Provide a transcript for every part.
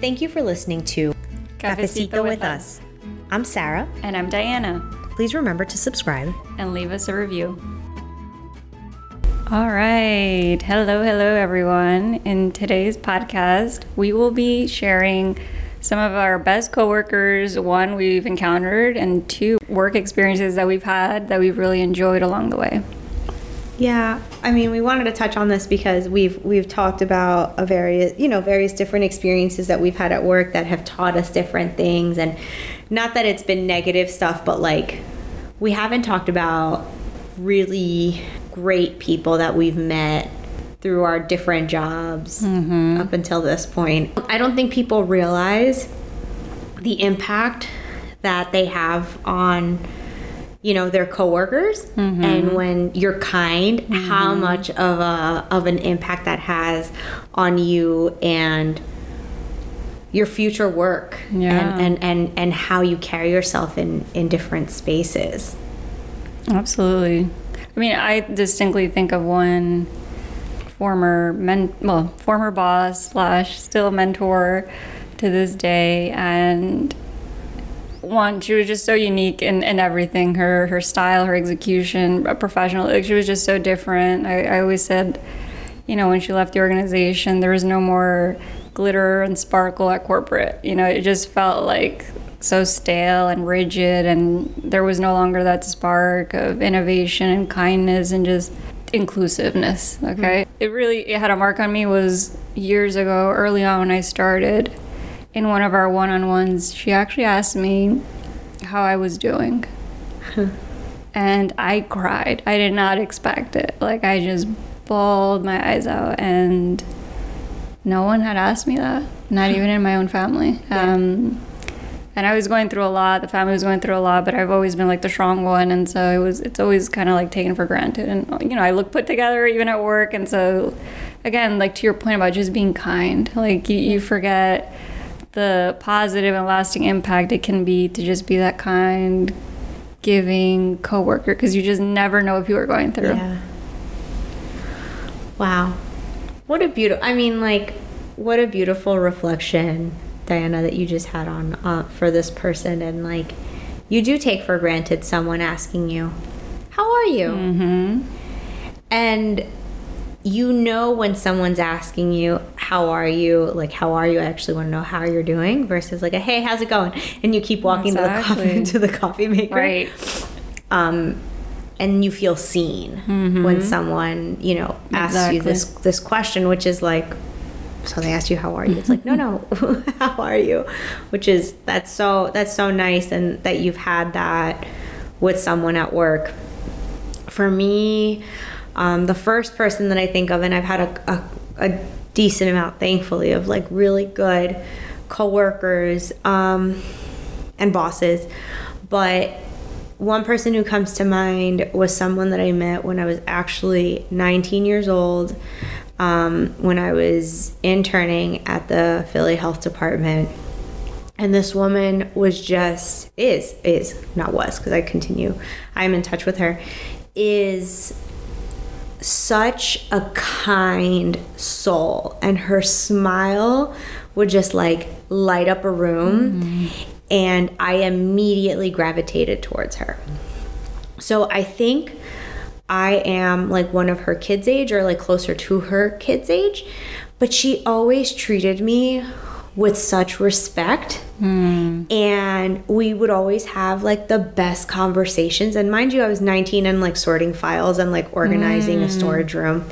Thank you for listening to Cafecito with Us. I'm Sarah. And I'm Diana. Please remember to subscribe and leave us a review. All right. Hello, hello, everyone. In today's podcast, we will be sharing some of our best coworkers, one we've encountered, and two work experiences that we've had that we've really enjoyed along the way. Yeah, I mean, we wanted to touch on this because we've we've talked about a various, you know, various different experiences that we've had at work that have taught us different things, and not that it's been negative stuff, but like we haven't talked about really great people that we've met through our different jobs mm-hmm. up until this point. I don't think people realize the impact that they have on you know their coworkers mm-hmm. and when you're kind mm-hmm. how much of a of an impact that has on you and your future work yeah. and, and and and how you carry yourself in in different spaces absolutely i mean i distinctly think of one former men well former boss slash still mentor to this day and one she was just so unique in, in everything her her style her execution professional like she was just so different. I, I always said you know when she left the organization there was no more glitter and sparkle at corporate. You know it just felt like so stale and rigid and there was no longer that spark of innovation and kindness and just inclusiveness okay? Mm-hmm. it really it had a mark on me was years ago early on when i started in one of our one-on-ones she actually asked me how i was doing. And i cried. I did not expect it. Like i just bawled my eyes out and no one had asked me that. Not even in my own family. Yeah. um, and I was going through a lot. The family was going through a lot, but I've always been like the strong one, and so it was. It's always kind of like taken for granted, and you know, I look put together even at work, and so again, like to your point about just being kind, like you, you forget the positive and lasting impact it can be to just be that kind, giving coworker because you just never know what people are going through. Yeah. Wow, what a beautiful. I mean, like, what a beautiful reflection Diana, that you just had on uh, for this person, and like you do take for granted someone asking you, "How are you?" Mm-hmm. And you know when someone's asking you, "How are you?" Like, "How are you?" I actually want to know how you're doing versus like a, "Hey, how's it going?" And you keep walking exactly. to the coffee to the coffee maker, right? Um, and you feel seen mm-hmm. when someone you know asks exactly. you this this question, which is like so they ask you how are you it's like no no how are you which is that's so that's so nice and that you've had that with someone at work for me um, the first person that i think of and i've had a, a, a decent amount thankfully of like really good coworkers um, and bosses but one person who comes to mind was someone that i met when i was actually 19 years old um, when I was interning at the Philly Health Department. And this woman was just, is, is, not was, because I continue, I'm in touch with her, is such a kind soul. And her smile would just like light up a room. Mm-hmm. And I immediately gravitated towards her. So I think I am like one of her kids' age or like closer to her kids' age, but she always treated me with such respect. Mm. And we would always have like the best conversations. And mind you, I was 19 and like sorting files and like organizing mm. a hmm. storage room.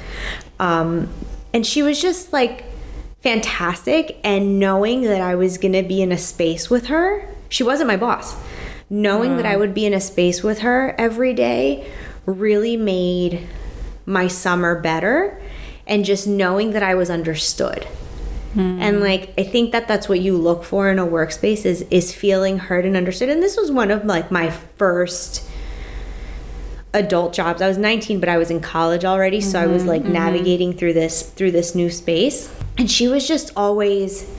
Um, and she was just like fantastic. And knowing that I was going to be in a space with her, she wasn't my boss. Knowing that I would be in a space with her every day really made my summer better and just knowing that I was understood. Hmm. And like I think that that's what you look for in a workspace is is feeling heard and understood. And this was one of like my first adult jobs. I was 19 but I was in college already, mm-hmm, so I was mm-hmm, like mm-hmm. navigating through this through this new space. And she was just always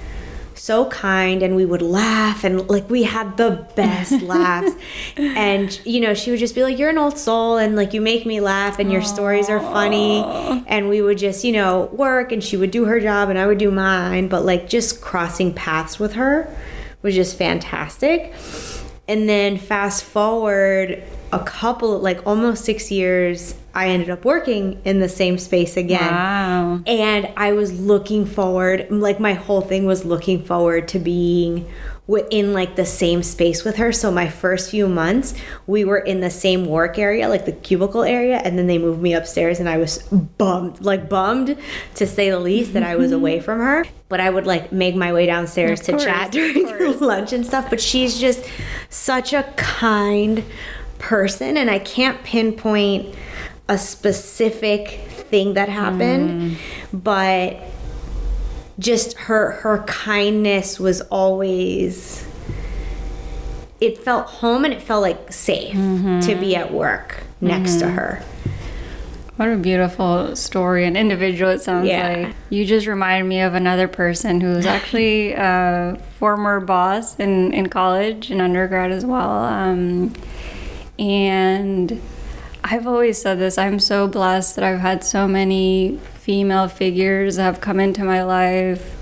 so kind and we would laugh and like we had the best laughs. And you know she would just be like you're an old soul and like you make me laugh and your Aww. stories are funny. And we would just you know work and she would do her job and I would do mine. But like just crossing paths with her was just fantastic. And then fast forward a couple like almost 6 years I ended up working in the same space again. Wow. And I was looking forward, like my whole thing was looking forward to being in like the same space with her. So my first few months, we were in the same work area, like the cubicle area, and then they moved me upstairs and I was bummed, like bummed to say the least that I was away from her. But I would like make my way downstairs to chat during lunch and stuff, but she's just such a kind person and I can't pinpoint a specific thing that happened, mm. but just her her kindness was always it felt home and it felt like safe mm-hmm. to be at work next mm-hmm. to her. What a beautiful story and individual it sounds yeah. like. You just remind me of another person who was actually a former boss in, in college and undergrad as well. Um, and I've always said this. I'm so blessed that I've had so many female figures that have come into my life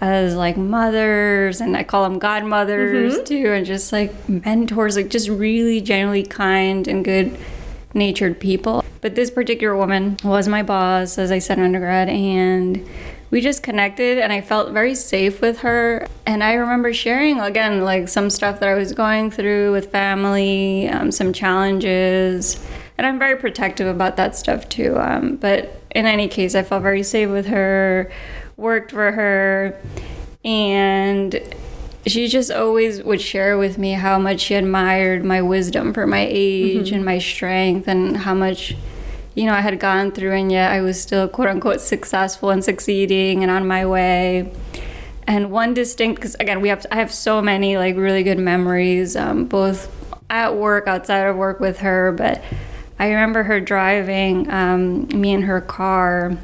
as like mothers, and I call them godmothers mm-hmm. too, and just like mentors, like just really genuinely kind and good natured people. But this particular woman was my boss, as I said, in undergrad, and we just connected and I felt very safe with her. And I remember sharing again, like some stuff that I was going through with family, um, some challenges and I'm very protective about that stuff too. Um, but in any case, I felt very safe with her, worked for her, and she just always would share with me how much she admired my wisdom for my age mm-hmm. and my strength, and how much you know I had gone through, and yet I was still quote unquote successful and succeeding and on my way. And one distinct, because again, we have I have so many like really good memories, um, both at work, outside of work with her, but I remember her driving um, me in her car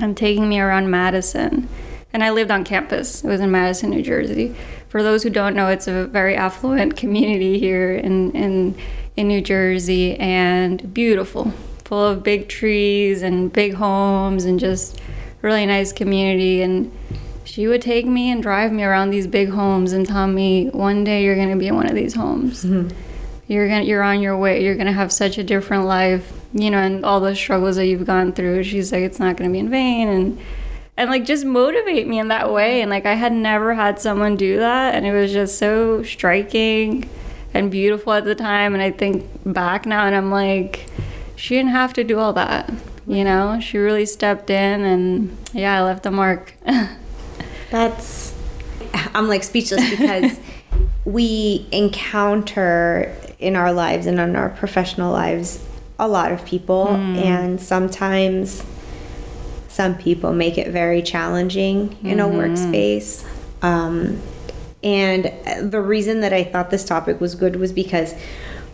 and taking me around Madison. And I lived on campus. It was in Madison, New Jersey. For those who don't know, it's a very affluent community here in, in, in New Jersey and beautiful, full of big trees and big homes and just really nice community. And she would take me and drive me around these big homes and tell me, one day you're going to be in one of these homes. Mm-hmm. You're gonna you're on your way. You're gonna have such a different life you know and all the struggles that you've gone through. She's like it's not gonna be in vain. And and like just motivate me in that way. And like i had never had someone do that. And it was just so striking and beautiful at the time. And i think back now and i'm like she didn't have to do all that you know she really stepped in and yeah i left a mark that's i'm like speechless because we encounter in our lives and in our professional lives a lot of people mm. and sometimes some people make it very challenging mm-hmm. in a mm-hmm. workspace um, and the reason that i thought this topic was good was because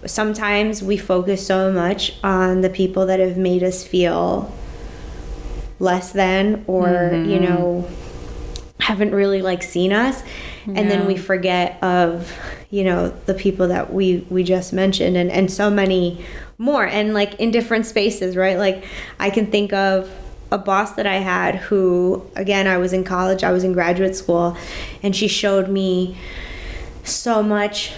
sometimes we focus so much on the people that have made us feel less than or mm-hmm. you know haven't really like seen us yeah. and then we forget of you know the people that we we just mentioned and and so many more and like in different spaces right like i can think of a boss that i had who again i was in college i was in graduate school and she showed me so much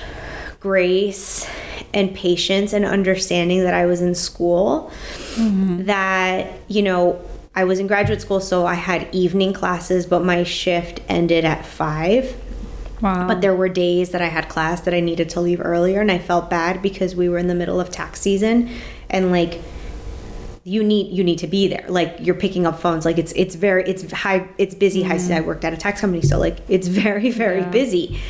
grace and patience and understanding that i was in school mm-hmm. that you know I was in graduate school, so I had evening classes, but my shift ended at five. Wow. But there were days that I had class that I needed to leave earlier, and I felt bad because we were in the middle of tax season, and like you need you need to be there. Like you're picking up phones. Like it's it's very it's high it's busy. Mm. High speed. I worked at a tax company, so like it's very very yeah. busy.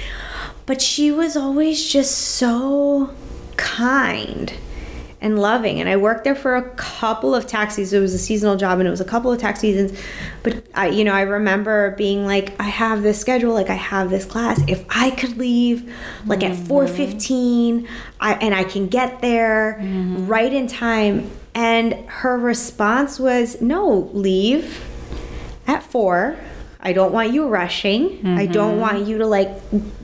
But she was always just so kind and loving. And I worked there for a couple of tax seasons. It was a seasonal job and it was a couple of tax seasons. But I, you know, I remember being like, I have this schedule, like I have this class. If I could leave like mm-hmm. at 4:15, I and I can get there mm-hmm. right in time. And her response was, No, leave at four I don't want you rushing. Mm-hmm. I don't want you to like,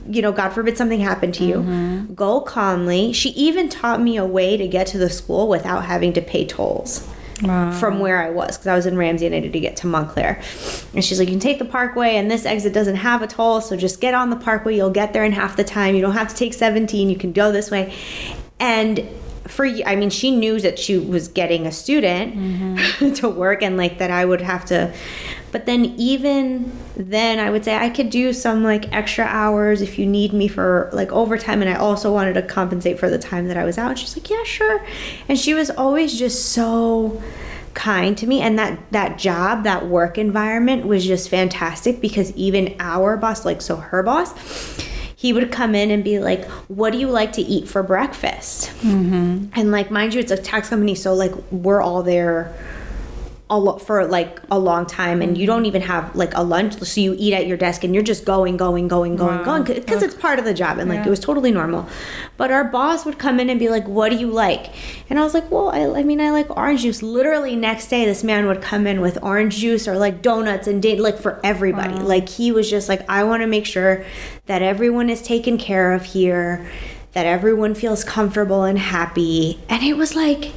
you know, God forbid something happened to you. Mm-hmm. Go calmly. She even taught me a way to get to the school without having to pay tolls. Wow. From where I was, because I was in Ramsey and I needed to get to Montclair. And she's like, You can take the parkway, and this exit doesn't have a toll, so just get on the parkway. You'll get there in half the time. You don't have to take 17, you can go this way. And for I mean, she knew that she was getting a student mm-hmm. to work and like that I would have to. But then even then, I would say I could do some like extra hours if you need me for like overtime. And I also wanted to compensate for the time that I was out. And she's like, yeah, sure. And she was always just so kind to me and that that job that work environment was just fantastic because even our boss like so her boss he would come in and be like, "What do you like to eat for breakfast?" Mm-hmm. And like, mind you, it's a tax company, so like we're all there a lot for like a long time and you don't even have like a lunch so you eat at your desk and you're just going going going going wow. going because it's part of the job and like yeah. it was totally normal but our boss would come in and be like what do you like and i was like well i, I mean i like orange juice literally next day this man would come in with orange juice or like donuts and date like for everybody wow. like he was just like i want to make sure that everyone is taken care of here that everyone feels comfortable and happy and it was like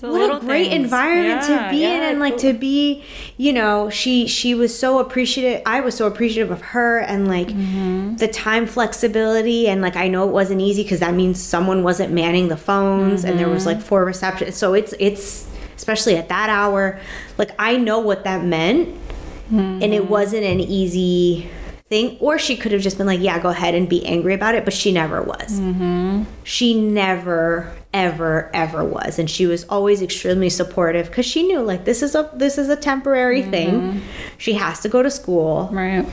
what a great things. environment yeah, to be yeah, in and like cool. to be you know she she was so appreciative i was so appreciative of her and like mm-hmm. the time flexibility and like i know it wasn't easy because that means someone wasn't manning the phones mm-hmm. and there was like mm-hmm. four reception so it's it's especially at that hour like i know what that meant mm-hmm. and it wasn't an easy thing or she could have just been like yeah go ahead and be angry about it but she never was. Mm-hmm. she never ever ever was. And she was always extremely supportive because she knew like this is a this is a temporary mm-hmm. thing. She has to go to school. Right.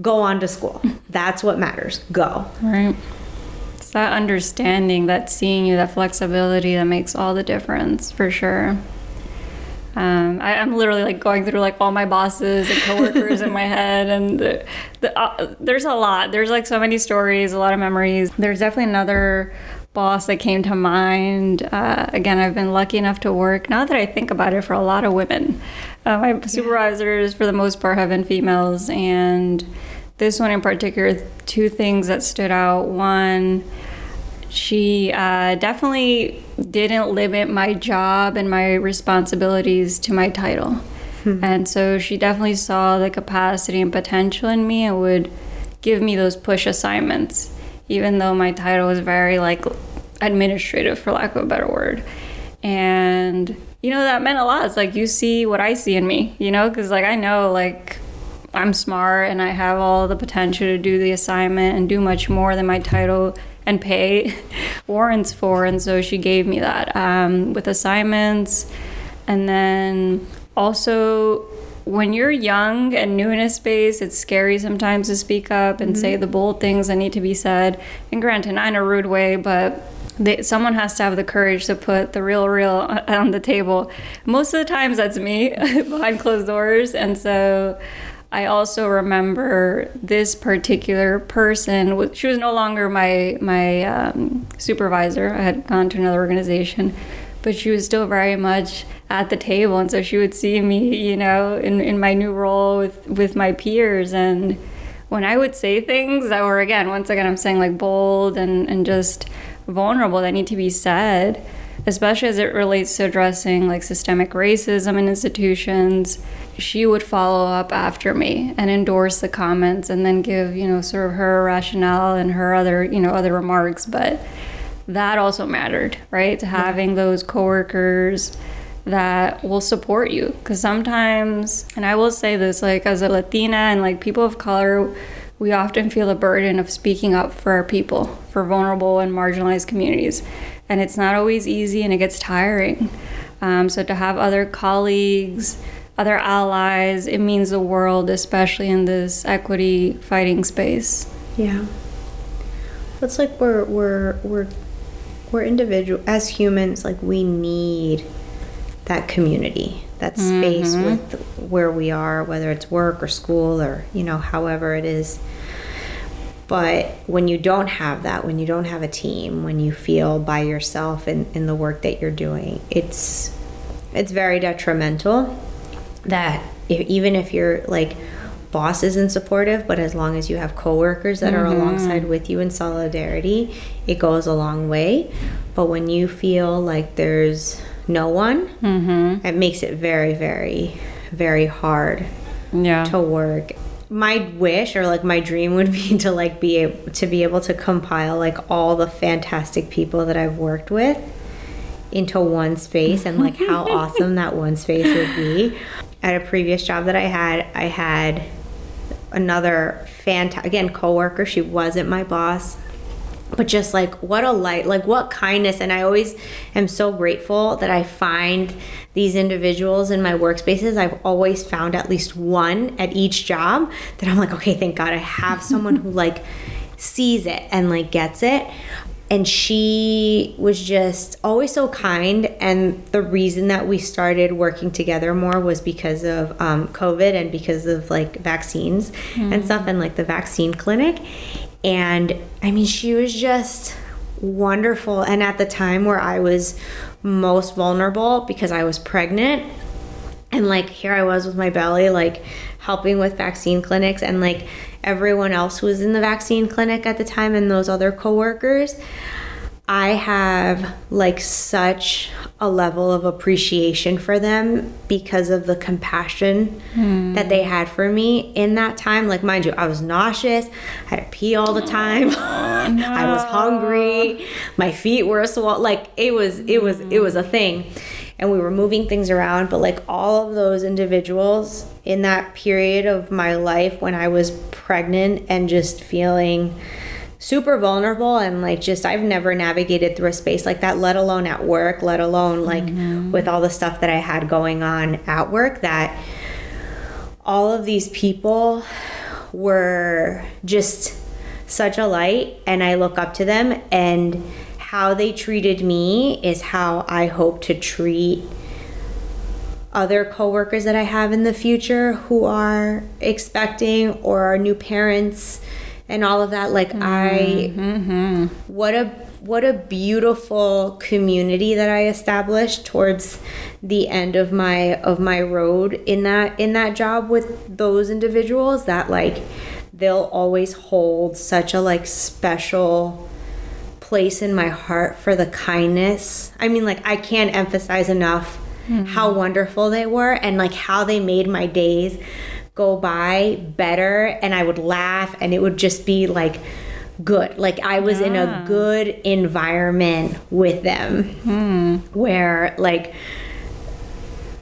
Go on to school. That's what matters. Go. Right. It's that understanding that seeing you that flexibility that makes all the difference for sure um, I, am literally like going through like all my bosses and coworkers in my head, and the, the, uh, there's a lot. There's like so many stories, a lot of memories. There's definitely another boss that came to mind. Uh, again, I've been lucky enough to work, now that I think about it, for a lot of women. Uh, my supervisors, for the most part, have been females. And this one in particular, two things that stood out. One, she uh, definitely didn't limit my job and my responsibilities to my title. Hmm. And so she definitely saw the capacity and potential in me and would give me those push assignments even though my title was very like administrative for lack of a better word and you know that meant a lot it's like you see what i see in me you know because like i know like i'm smart and i have all the potential to do the assignment and do much more than my title and pay warrants for and so she gave me that um, with assignments and then also when you're young and new in a space, it's scary sometimes to speak up and mm-hmm. say the bold things that need to be said. And granted, not in a rude way, but they, someone has to have the courage to put the real, real on the table. Most of the times, that's me behind closed doors. And so I also remember this particular person. She was no longer my my um, supervisor. I had gone to another organization, but she was still very much at the table and so she would see me you know in, in my new role with with my peers and when i would say things that were again once again i'm saying like bold and and just vulnerable that need to be said especially as it relates to addressing like systemic racism in institutions she would follow up after me and endorse the comments and then give you know sort of her rationale and her other you know other remarks. But that also mattered right? To having those coworkers that will support you. Because sometimes and i will say this like as a latina and like people of color we often feel the burden of speaking up for our people for vulnerable and marginalized communities. And it's not always easy and it gets tiring. Um, so to have other colleagues other allies it means the world especially in this equity fighting space yeah it's like we're we're we're we're individual as humans like we need that community, that space mm-hmm. with where we are, whether it's work or school or, you know, however it is. But when you don't have that, when you don't have a team, when you feel by yourself in, in the work that you're doing, it's it's very detrimental that if, even if you're like boss isn't supportive, but as long as you have coworkers that mm-hmm. are alongside with you in solidarity, it goes a long way. But when you feel like there's no one, mm-hmm. it makes it very, very, very hard yeah. to work. My wish or like my dream would be to like be able to be able to compile like all the fantastic people that I've worked with into one space and like how awesome that one space would be. At a previous job that I had, I had another fantastic again coworker. She wasn't my boss, but just like what a light, like what kindness. And I always am so grateful that I find these individuals in my workspaces. I've always found at least one at each job that I'm like, okay, thank God I have someone who like sees it and like gets it and she was just always so kind and the reason that we started working together more was because of um, covid and because of like vaccines mm. and stuff and like the vaccine clinic and i mean she was just wonderful and at the time where i was most vulnerable because i was pregnant and like here i was with my belly like helping with vaccine clinics and like everyone else who was in the vaccine clinic at the time and those other coworkers, I have like such a level of appreciation for them because of the compassion hmm. that they had for me in that time. Like, mind you, I was nauseous, I had to pee all the time, oh, no. I was hungry, my feet were swollen. Like, it was, it was, it was a thing and we were moving things around. But like all of those individuals in that period of my life when I was pregnant and just feeling super vulnerable and like just I've never navigated through a space like that, let alone at work, let alone like mm-hmm. with all the stuff that I had going on at work that all of these people were just such a light and I look up to them and how they treated me is how I hope to treat other coworkers that I have in the future who are expecting or are new parents and all of that like mm-hmm. I mm-hmm. what a what a beautiful community that I established towards the end of my of my road in that in that job with those individuals that like they'll always hold such a like special place in my heart for the kindness. I mean, like, I can't emphasize enough mm-hmm. how wonderful they were and like how they made my days go by better. And I would laugh and it would just be like, good. Like I was yeah. in a good environment with them hmm. where like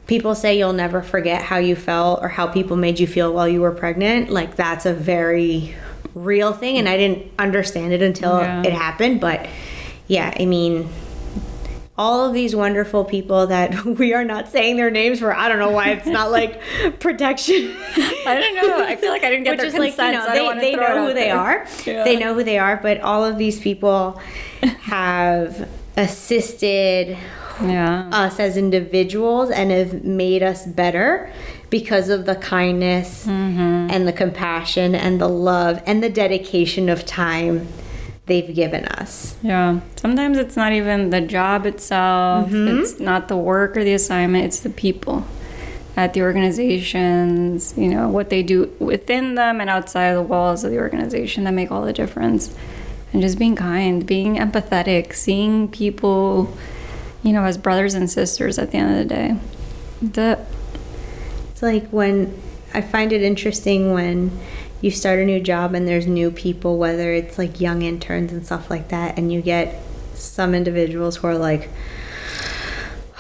people say you'll never forget how you felt or how people made you feel while you were pregnant. Like that's a very real thing and I didn't understand it until yeah. it happened. But yeah, I mean, all of these wonderful people that we are not saying their names for. I don't know why it's not like protection. I don't know. I feel like I didn't get Which their consent. Like, you know, so they, they know who they are. Yeah. They know who they are. But all of these people have assisted yeah. us as individuals and have made us better because of the kindness mm-hmm. and the compassion and the love and the dedication of time they've given us. Yeah. Sometimes it's not even the job itself, mm-hmm. it's not the work or the assignment, it's the people at the organizations, you know, what they do within them and outside of the walls of the organization that make all the difference. And just being kind, being empathetic, seeing people, you know, as brothers and sisters at the end of the day. That it's like when I find it interesting when you start a new job and there's new people, whether it's like young interns and stuff like that, and you get some individuals who are like,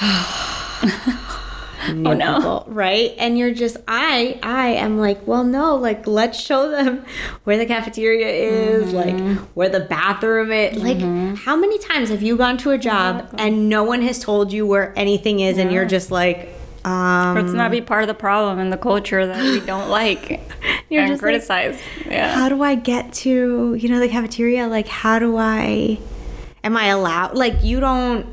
new oh, no. people, right? And you're just, I, I am like, well, no, like let's show them where the cafeteria is, mm-hmm. like where the bathroom is. Mm-hmm. Like, how many times have you gone to a job and no one has told you where anything is, yeah. and you're just like, um, Let's not be part of the problem in the culture that we don't like you're and just criticize. Like, yeah. How do I get to you know the cafeteria? Like, how do I? Am I allowed? Like, you don't.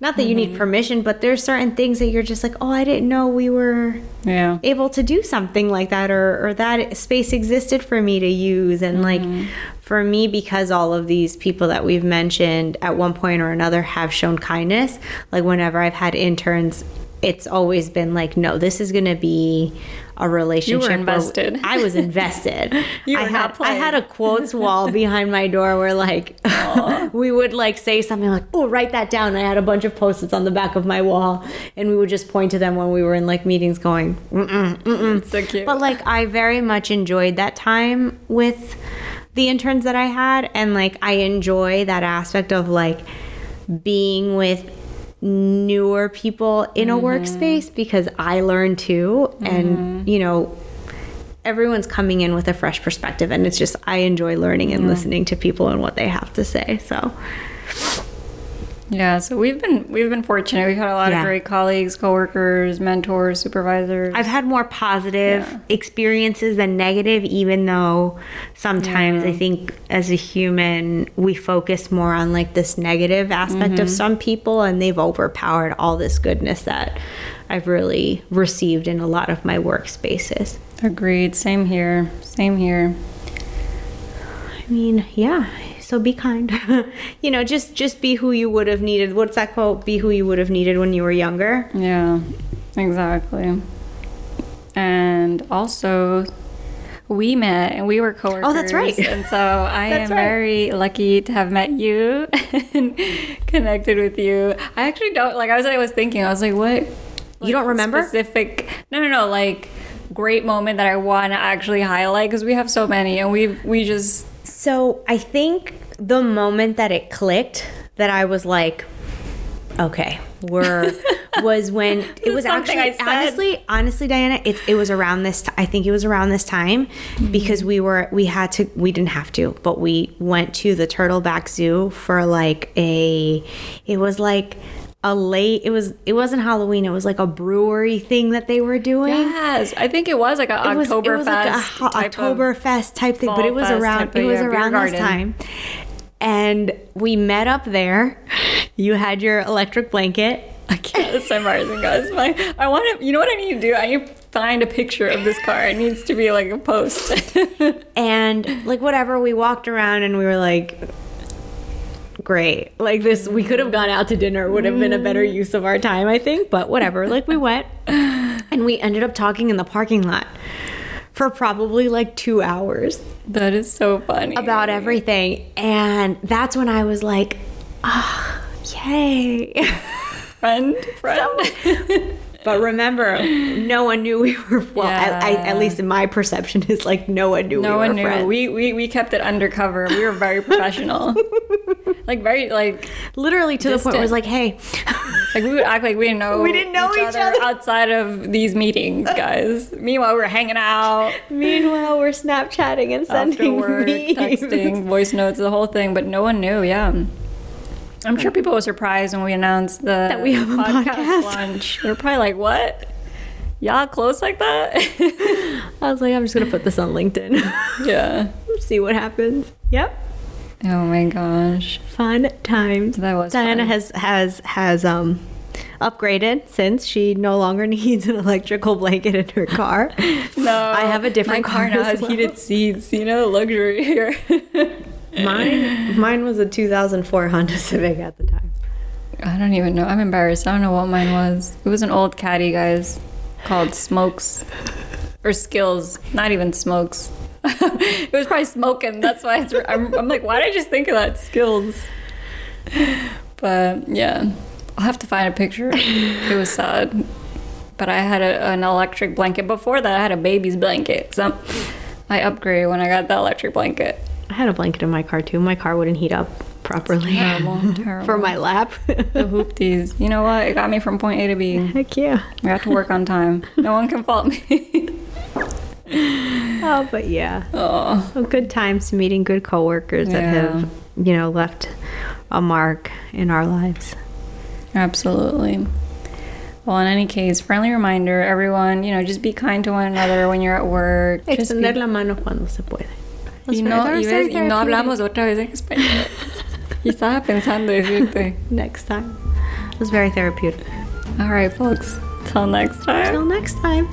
Not that mm-hmm. you need mm-hmm. permission, but there's certain things that you're just like, oh, I didn't know we were yeah. able to do something like that, or or that space existed for me to use, and mm-hmm. like for me because all of these people that we've mentioned at one point or another have shown kindness like whenever i've had interns it's always been like, no, this is going to be a relationship. You were invested. I was invested. You I were had not I had a quotes wall behind my door where like we would like say something like, "Oh, write that down." I had a bunch of post-its on the back of my wall, and we would just point to them when we were in like meetings, going, "Mm-mm, mm-mm." So cute. But like I very much enjoyed that time with the interns that I had and like I enjoy that aspect of like being with newer people in a mm-hmm. workspace because I learn too. And mm-hmm. you know everyone's coming in with a fresh perspective and it's just I enjoy learning and listening to people and what they have to say. So Yeah, so we've been we've been fortunate. We've had a lot Yeah. of great colleagues, coworkers, mentors, supervisors. I've had more positive Yeah. experiences than negative, even though sometimes Yeah. I think as a human, we focus more on like this negative aspect of mm-hmm. some people, and they've overpowered all this goodness that I've really received in a lot of my workspaces. Agreed. Same here. Same here. I mean, yeah. So be kind. you know, just just be who you would have needed. What's that quote? Be who you would have needed when you were younger. Yeah, exactly. And also, we met and we were coworkers. Oh, that's right. And so I am right. very lucky to have met you and connected with you. I actually don't like. I was I was thinking. I was like, what? You don't remember? specific? No, no, no. Like great moment that I want to actually highlight because we have so many and we we just So I think the moment that it clicked, that I was like, okay, we're was when it was actually honestly, honestly, Diana, it it was around this. T- I think it was around this time Mm-hmm. because we were we had to we didn't have to, but we went to the Turtleback Zoo for like a. It was like. A late, it was. It wasn't Halloween. It was like a brewery thing that they were doing. yes. I think it was like a It was, Oktoberfest it was like a ho- type of- Oktoberfest type thing, but it was around it was around this time. And we met up there. You had your electric blanket. I can't. It's so embarrassing, guys. My, I want to. You know what I need to do? I need to find a picture of this car. It needs to be like a post. And like whatever, we walked around and we were like great. Like this we could have gone out to dinner would have been a better use of our time, I think, but whatever. Like we went and we ended up talking in the parking lot for probably like 2 hours. that is so funny. about everything. And that's when I was like, ah, yay. friend, friend. but remember, no one knew we were, well, I, I, at least in my perception, is like no one knew no we were one knew. friends. We, we we kept it undercover. We were very professional. like very like Literally to the point where it was like, hey, like we would act like we didn't know We didn't know each other. outside of these meetings, guys. Meanwhile, we're hanging out meanwhile, we're Snapchatting and sending work, texting, voice notes, the whole thing, but no one knew. Yeah. I'm sure people were surprised when we announced the That we have a podcast. launch. They're probably like, "What? Y'all close like that?" I was like, I'm just to put this on LinkedIn. yeah. See what happens. Yep. Oh my gosh. Fun times. That was Diana fun. has has has um upgraded since she no longer needs an electrical blanket in her car. No, I have a different My car car now as has well. heated seats. You know, luxury here. Mine mine was a 2004 Honda Civic at the time. I don't even know. I'm embarrassed. I don't know what mine was. It was an old caddy, guys, called Smokes or Skills. Not even Smokes. it was probably smoking. That's why it's, I'm, I'm like, why did I just think of that? Skills. But yeah, I'll have to find a picture. It was sad. But I had a, an electric blanket. Before that, I had a baby's blanket. So I upgraded when I got the electric blanket. I had a blanket in my car too. My car wouldn't heat up properly Terrible, terrible. for my lap. the hoopties. You know what? It got me from point A to B. Heck yeah. I have to work on time. No one can fault me. Oh, but yeah. oh, good times meeting good coworkers that have, you know, left a mark in our lives. absolutely. Well, in any case, friendly reminder, everyone, you know, just be kind to one another when you're at work. Just be, Extender la mano cuando se puede. y no, y, ves, y no hablamos otra vez en español. y estaba pensando decirte. Next time. It was very therapeutic. All right, folks. Till next time. Till next time.